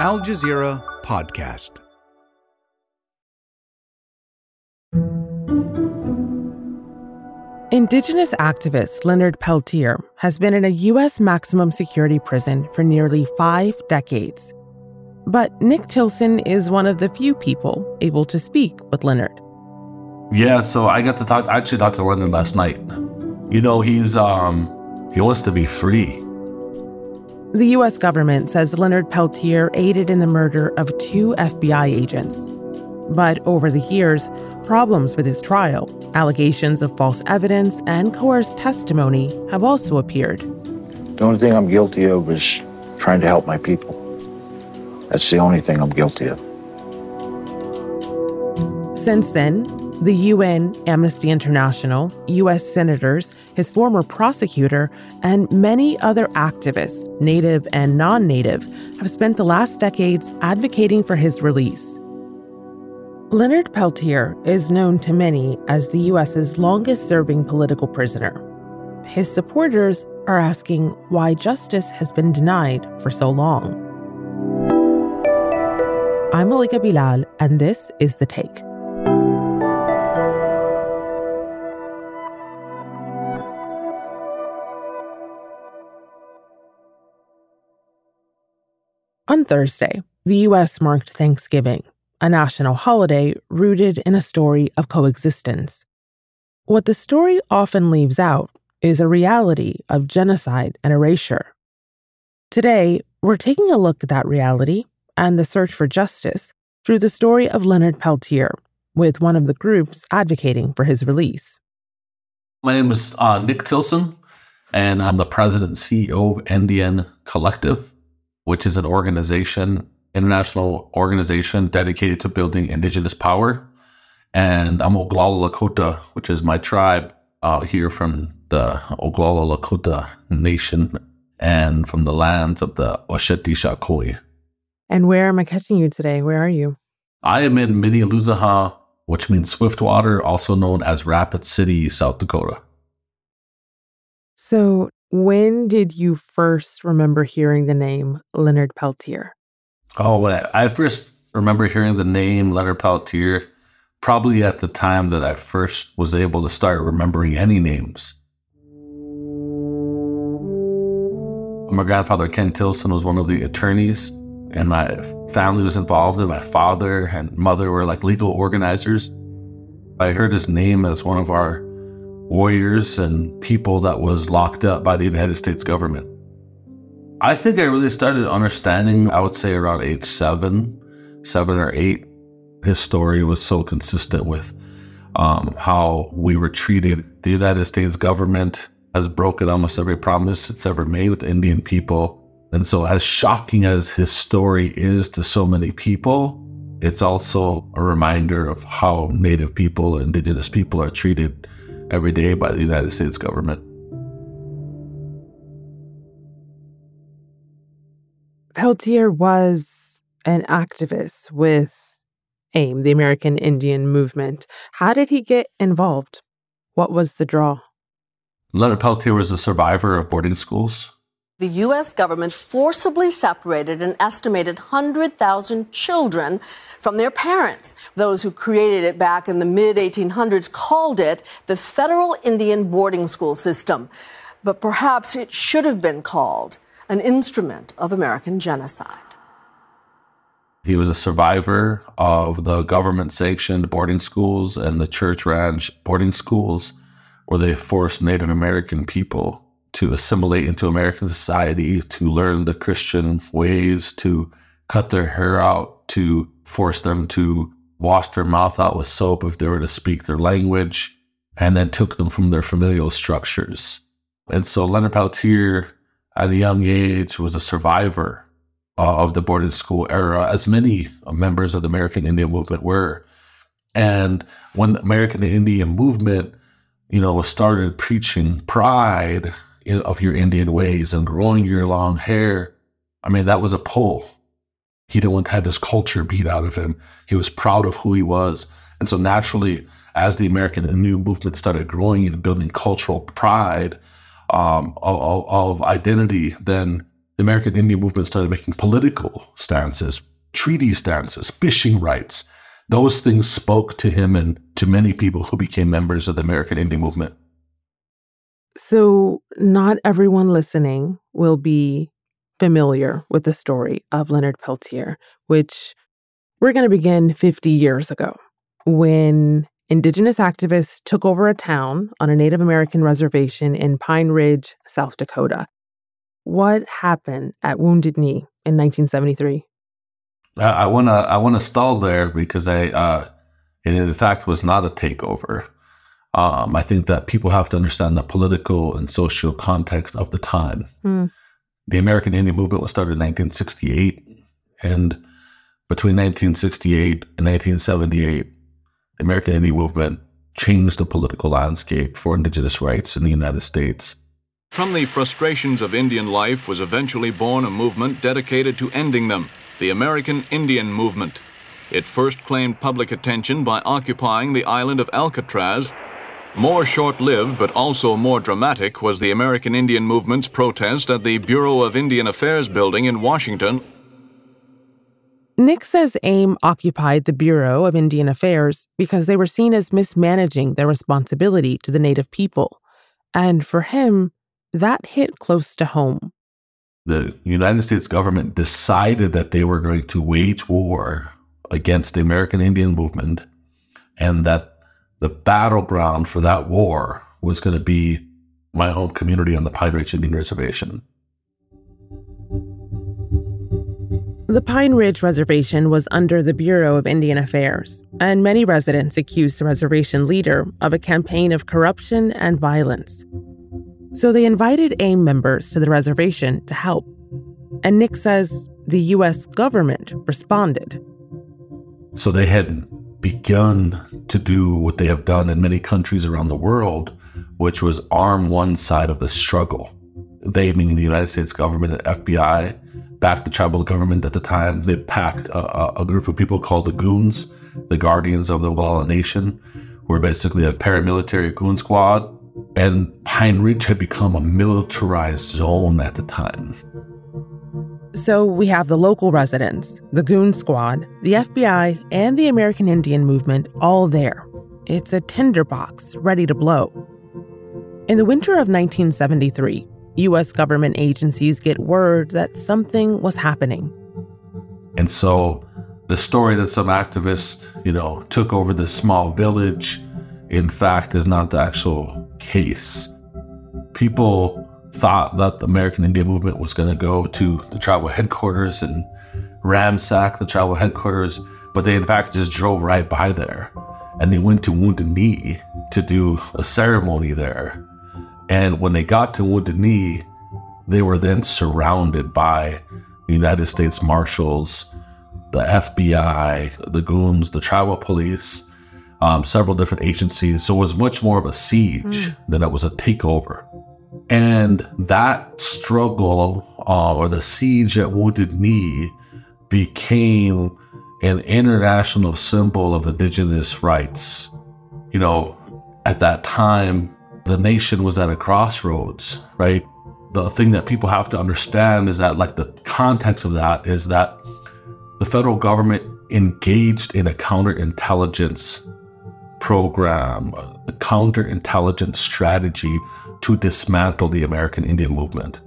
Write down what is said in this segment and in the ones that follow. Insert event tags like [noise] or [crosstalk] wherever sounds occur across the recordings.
Al Jazeera Podcast. Indigenous activist Leonard Peltier has been in a U.S. maximum security prison for nearly five decades. But Nick Tilsen is one of the few people able to speak with Leonard. Yeah, so I got to talk. I actually talked to Leonard last night. You know, he's um he wants to be free. The U.S. government says Leonard Peltier aided in the murder of two FBI agents. But over the years, problems with his trial, allegations of false evidence, and coerced testimony have also appeared. The only thing I'm guilty of is trying to help my people. That's the only thing I'm guilty of. Since then, the UN, Amnesty International, US senators, his former prosecutor, and many other activists, native and non native, have spent the last decades advocating for his release. Leonard Peltier is known to many as the US's longest serving political prisoner. His supporters are asking why justice has been denied for so long. I'm Malika Bilal, and this is The Take. On Thursday, the U.S. marked Thanksgiving, a national holiday rooted in a story of coexistence. What the story often leaves out is a reality of genocide and erasure. Today, we're taking a look at that reality and the search for justice through the story of Leonard Peltier, with one of the groups advocating for his release. My name is uh, Nick Tilsen, and I'm the president and CEO of NDN Collective which is an organization, international organization dedicated to building indigenous power. And I'm Oglala Lakota, which is my tribe uh, here from the Oglala Lakota Nation and from the lands of the Oceti Sakowin. And where am I catching you today? Where are you? I am in Minnelusaha, which means Swiftwater, also known as Rapid City, South Dakota. So when did you first remember hearing the name Leonard Peltier? Oh, I first remember hearing the name Leonard Peltier probably at the time that I first was able to start remembering any names. My grandfather, Ken Tilsen, was one of the attorneys, and my family was involved, and my father and mother were like legal organizers. I heard his name as one of our warriors and people that was locked up by the United States government. I think I really started understanding, I would say around age seven, seven or eight. His story was so consistent with um, how we were treated. The United States government has broken almost every promise it's ever made with Indian people. And so, as shocking as his story is to so many people, it's also a reminder of how Native people, Indigenous people are treated every day by the United States government. Peltier was an activist with AIM, the American Indian Movement. How did he get involved? What was the draw? Leonard Peltier was a survivor of boarding schools the U.S. government forcibly separated an estimated 100,000 children from their parents. Those who created it back in the mid 1800s called it the Federal Indian Boarding School System. But perhaps it should have been called an instrument of American genocide. He was a survivor of the government sanctioned boarding schools and the church ranch boarding schools where they forced Native American people to assimilate into American society, to learn the Christian ways, to cut their hair out, to force them to wash their mouth out with soap if they were to speak their language, and then took them from their familial structures. And so Leonard Peltier, at a young age, was a survivor of the boarding school era, as many members of the American Indian movement were. And when the American Indian movement, you know, was started preaching pride of your Indian ways and growing your long hair. I mean, that was a pull. He didn't want to have his culture beat out of him. He was proud of who he was. And so naturally, as the American Indian movement started growing and building cultural pride um, of, of, identity, then the American Indian movement started making political stances, treaty stances, fishing rights. Those things spoke to him and to many people who became members of the American Indian movement. So, not everyone listening will be familiar with the story of Leonard Peltier, which we're going to begin 50 years ago when indigenous activists took over a town on a Native American reservation in Pine Ridge, South Dakota. What happened at Wounded Knee in 1973? I want to I want to stall there because I uh, it in fact was not a takeover. Um, I think that people have to understand the political and social context of the time. Mm. The American Indian movement was started in 1968, and between 1968 and 1978, the American Indian movement changed the political landscape for indigenous rights in the United States. From the frustrations of Indian life was eventually born a movement dedicated to ending them, the American Indian Movement. It first claimed public attention by occupying the island of Alcatraz more short lived but also more dramatic was the American Indian movement's protest at the Bureau of Indian Affairs building in Washington. Nick says AIM occupied the Bureau of Indian Affairs because they were seen as mismanaging their responsibility to the Native people. And for him, that hit close to home. The United States government decided that they were going to wage war against the American Indian movement and that the battleground for that war was going to be my home community on the Pine Ridge Indian Reservation. The Pine Ridge Reservation was under the Bureau of Indian Affairs, and many residents accused the reservation leader of a campaign of corruption and violence. So they invited AIM members to the reservation to help. And Nick says the U.S. government responded. So they had begun to do what they have done in many countries around the world, which was arm one side of the struggle. They, meaning the United States government and FBI, backed the tribal government at the time. They packed a, a group of people called the Goons, the Guardians of the Oglala Nation, who were basically a paramilitary goon squad. And Pine Ridge had become a militarized zone at the time. So we have the local residents, the Goon Squad, the FBI, and the American Indian Movement all there. It's a tinderbox ready to blow. In the winter of 1973, U.S. government agencies get word that something was happening. And so the story that some activists, you know, took over this small village, in fact, is not the actual case. People thought that the American Indian movement was going to go to the tribal headquarters and ransack the tribal headquarters, but they in fact just drove right by there. And they went to Wounded Knee to do a ceremony there. And when they got to Wounded Knee, they were then surrounded by United States Marshals, the FBI, the goons, the tribal police, um, several different agencies. So it was much more of a siege mm. than it was a takeover. And that struggle uh, or the siege at Wounded Knee became an international symbol of indigenous rights. You know, at that time, the nation was at a crossroads, right? The thing that people have to understand is that, like, the context of that is that the federal government engaged in a counterintelligence program, a counterintelligence strategy to dismantle the American Indian movement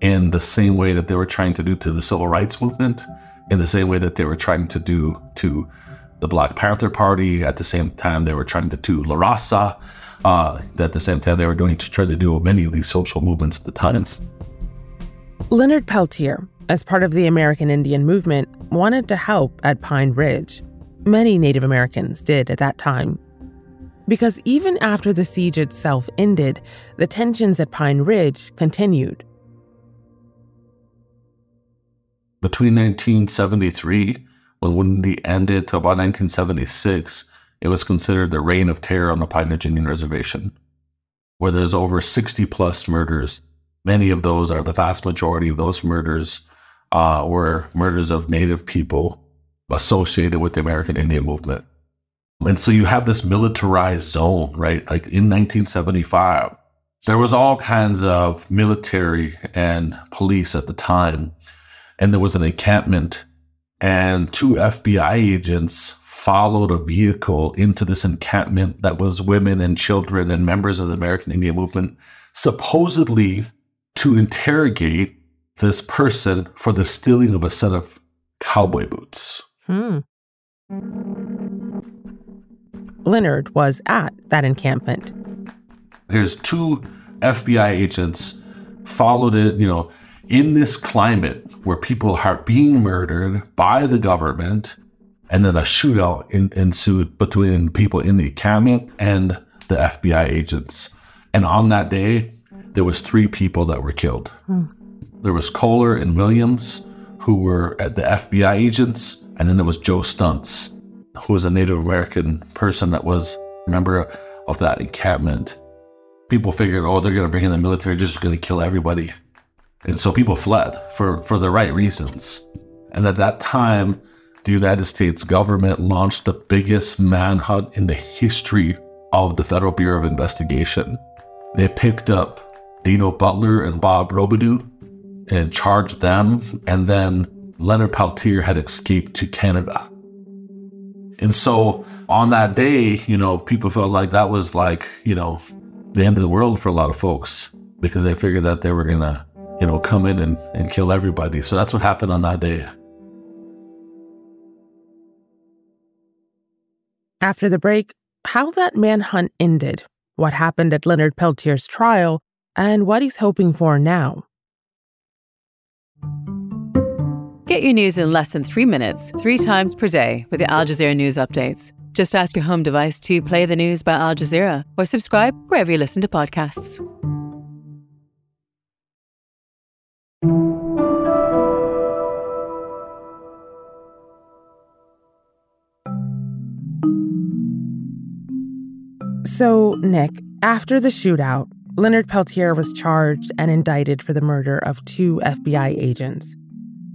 in the same way that they were trying to do to the civil rights movement, in the same way that they were trying to do to the Black Panther Party. At the same time, they were trying to do to La Raza. Uh, at the same time, they were doing to try to do many of these social movements at the time. Leonard Peltier, as part of the American Indian movement, wanted to help at Pine Ridge. Many Native Americans did at that time. Because even after the siege itself ended, the tensions at Pine Ridge continued. Between 1973, when Wounded ended, to about 1976, it was considered the reign of terror on the Pine Ridge Indian Reservation, where there's over 60 plus murders. Many of those are the vast majority of those murders uh, were murders of Native people associated with the American Indian movement. And so you have this militarized zone, right? Like in 1975, there was all kinds of military and police at the time, and there was an encampment, and two FBI agents followed a vehicle into this encampment that was women and children and members of the American Indian movement, supposedly to interrogate this person for the stealing of a set of cowboy boots. Hmm. Leonard was at that encampment. Here's two FBI agents followed it, you know, in this climate where people are being murdered by the government, and then a shootout in, ensued between people in the encampment and the FBI agents. And on that day, there was three people that were killed. Hmm. There was Coler and Williams, who were at the FBI agents, and then there was Joe Stuntz, who was a Native American person that was a member of that encampment. People figured, oh, they're going to bring in the military, just going to kill everybody. And so people fled for, for the right reasons. And at that time, the United States government launched the biggest manhunt in the history of the Federal Bureau of Investigation. They picked up Dino Butler and Bob Robideau and charged them, and then Leonard Peltier had escaped to Canada. And so on that day, you know, people felt like that was like, you know, the end of the world for a lot of folks because they figured that they were going to, you know, come in and, and kill everybody. So that's what happened on that day. After the break, how that manhunt ended, what happened at Leonard Peltier's trial, and what he's hoping for now. Get your news in less than three minutes, three times per day with the Al Jazeera News Updates. Just ask your home device to play the news by Al Jazeera or subscribe wherever you listen to podcasts. So, Nick, after the shootout, Leonard Peltier was charged and indicted for the murder of two FBI agents.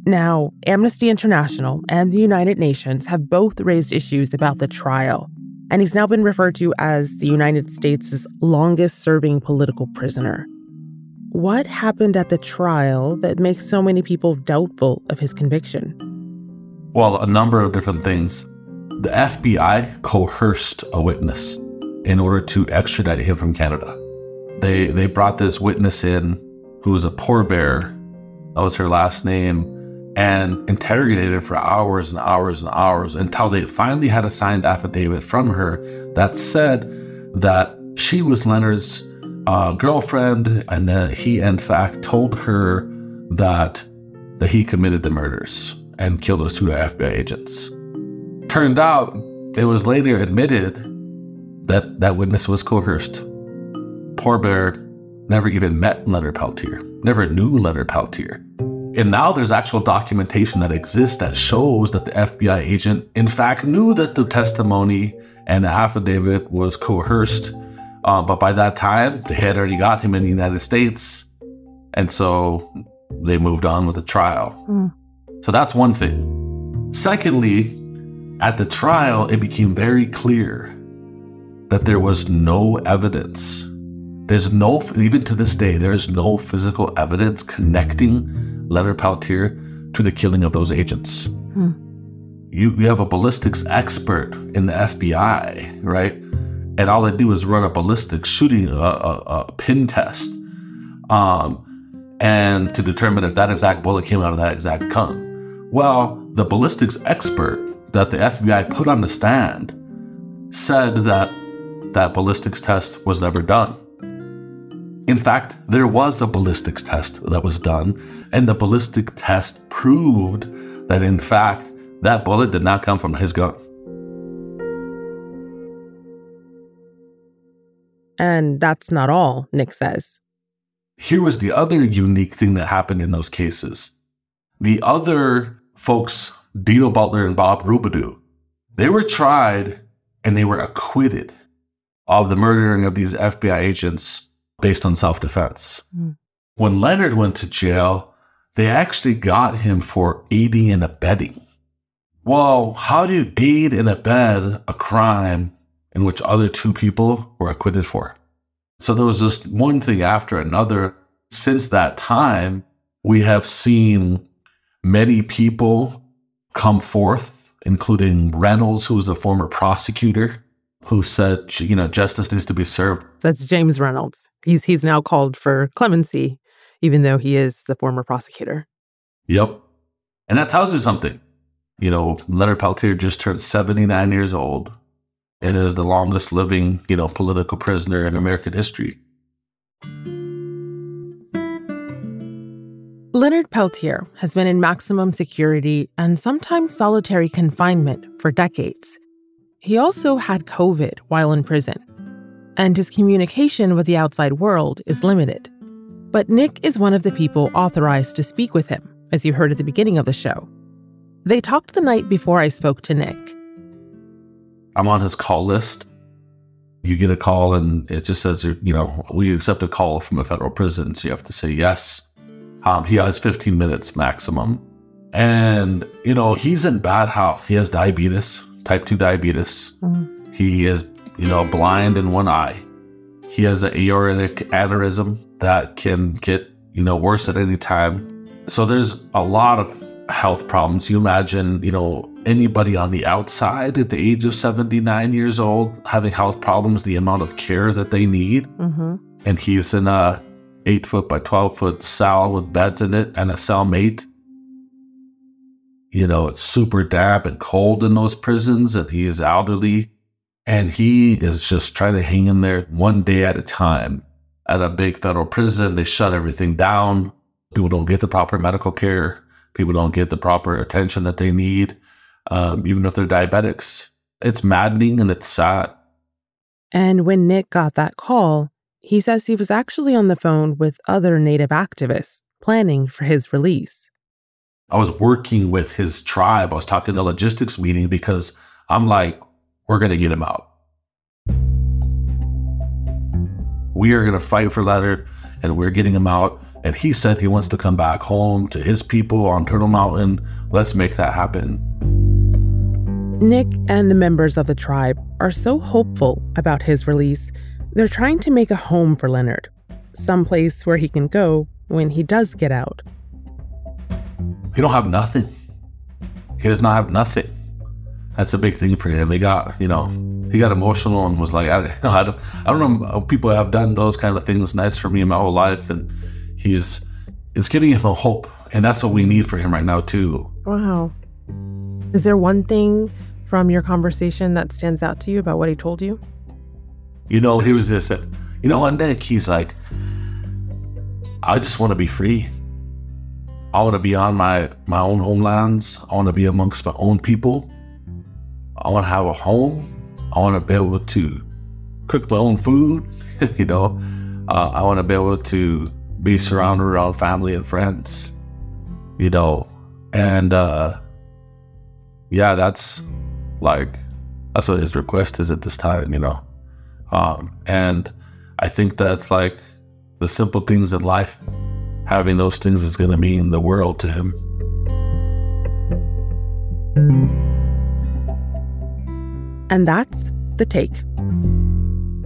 Now, Amnesty International and the United Nations have both raised issues about the trial, and he's now been referred to as the United States' longest serving political prisoner. What happened at the trial that makes so many people doubtful of his conviction? Well, a number of different things. The FBI coerced a witness in order to extradite him from Canada they they brought this witness in who was a poor bear that was her last name and interrogated her for hours and hours and hours until they finally had a signed affidavit from her that said that she was leonard's uh, girlfriend and that he in fact told her that that he committed the murders and killed those two fbi agents turned out it was later admitted that that witness was coerced Poor Bear never even met Leonard Peltier, never knew Leonard Peltier. And now there's actual documentation that exists that shows that the FBI agent, in fact, knew that the testimony and the affidavit was coerced. Uh, but by that time, they had already got him in the United States. And so they moved on with the trial. Mm. So that's one thing. Secondly, at the trial, it became very clear that there was no evidence there's no, even to this day, there is no physical evidence connecting Leonard Peltier to the killing of those agents. Hmm. You, you have a ballistics expert in the FBI, right? And all they do is run a ballistics shooting a, a, a pin test, um, and to determine if that exact bullet came out of that exact gun. Well, the ballistics expert that the FBI put on the stand said that that ballistics test was never done. In fact, there was a ballistics test that was done, and the ballistic test proved that, in fact, that bullet did not come from his gun. And that's not all, Nick says. Here was the other unique thing that happened in those cases. The other folks, Dino Butler and Bob Robideau, they were tried and they were acquitted of the murdering of these FBI agents based on self defense. Mm. When Leonard went to jail, they actually got him for aiding and abetting. Well, how do you aid and abet a crime in which other two people were acquitted for? So there was just one thing after another. Since that time, we have seen many people come forth, including Reynolds, who was a former prosecutor, who said, you know, justice needs to be served. That's James Reynolds. He's he's now called for clemency, even though he is the former prosecutor. Yep. And that tells you something. You know, Leonard Peltier just turned 79 years old and is the longest living, you know, political prisoner in American history. Leonard Peltier has been in maximum security and sometimes solitary confinement for decades. He also had COVID while in prison, and his communication with the outside world is limited. But Nick is one of the people authorized to speak with him, as you heard at the beginning of the show. They talked the night before I spoke to Nick. I'm on his call list. You get a call and it just says, you know, we accept a call from a federal prison. So you have to say yes. Um, he has 15 minutes maximum. And, you know, he's in bad health. He has diabetes, type 2 diabetes. Mm. He is, you know, blind in one eye. He has an aortic aneurysm that can get, you know, worse at any time. So there's a lot of health problems. You imagine, you know, anybody on the outside at the age of 79 years old having health problems, the amount of care that they need. Mm-hmm. And he's in a eight foot by 12 foot cell with beds in it and a cellmate. You know, it's super damp and cold in those prisons, and he is elderly. And he is just trying to hang in there one day at a time. At a big federal prison, they shut everything down. People don't get the proper medical care. People don't get the proper attention that they need, um, even if they're diabetics. It's maddening and it's sad. And when Nick got that call, he says he was actually on the phone with other Native activists planning for his release. I was working with his tribe. I was talking a logistics meeting because I'm like, we're going to get him out. We are going to fight for Leonard and we're getting him out. And he said he wants to come back home to his people on Turtle Mountain. Let's make that happen. Nick and the members of the tribe are so hopeful about his release, they're trying to make a home for Leonard, someplace where he can go when he does get out. He don't have nothing. He does not have nothing. That's a big thing for him. He got, you know, he got emotional and was like, I, [laughs] I, don't, I don't know. People have done those kind of things nice for me in my whole life, and he's it's giving him a hope, and that's what we need for him right now too. Wow. Is there one thing from your conversation that stands out to you about what he told you? You know, he was just, you know, one day he's like, I just want to be free. I want to be on my my own homelands. I want to be amongst my own people. I want to have a home. I want to be able to cook my own food. [laughs] you know, uh, I want to be able to be surrounded around family and friends, you know, and uh, yeah, that's like that's what his request is at this time, you know, um, and I think that's like the simple things in life. Having those things is going to mean the world to him. And that's the take.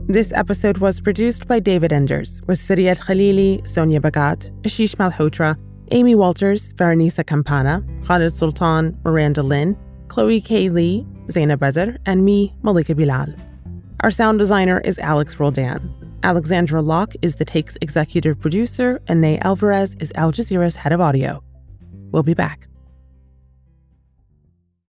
This episode was produced by David Enders with Siriyat Khalili, Sonia Bhagat, Ashish Malhotra, Amy Walters, Veronisa Campana, Khalid Sultan, Miranda Lynn, Chloe K. Li, Zainab Bezer, and me, Malika Bilal. Our sound designer is Alex Roldan. Alexandra Locke is the Take's executive producer, and Ney Alvarez is Al Jazeera's head of audio. We'll be back.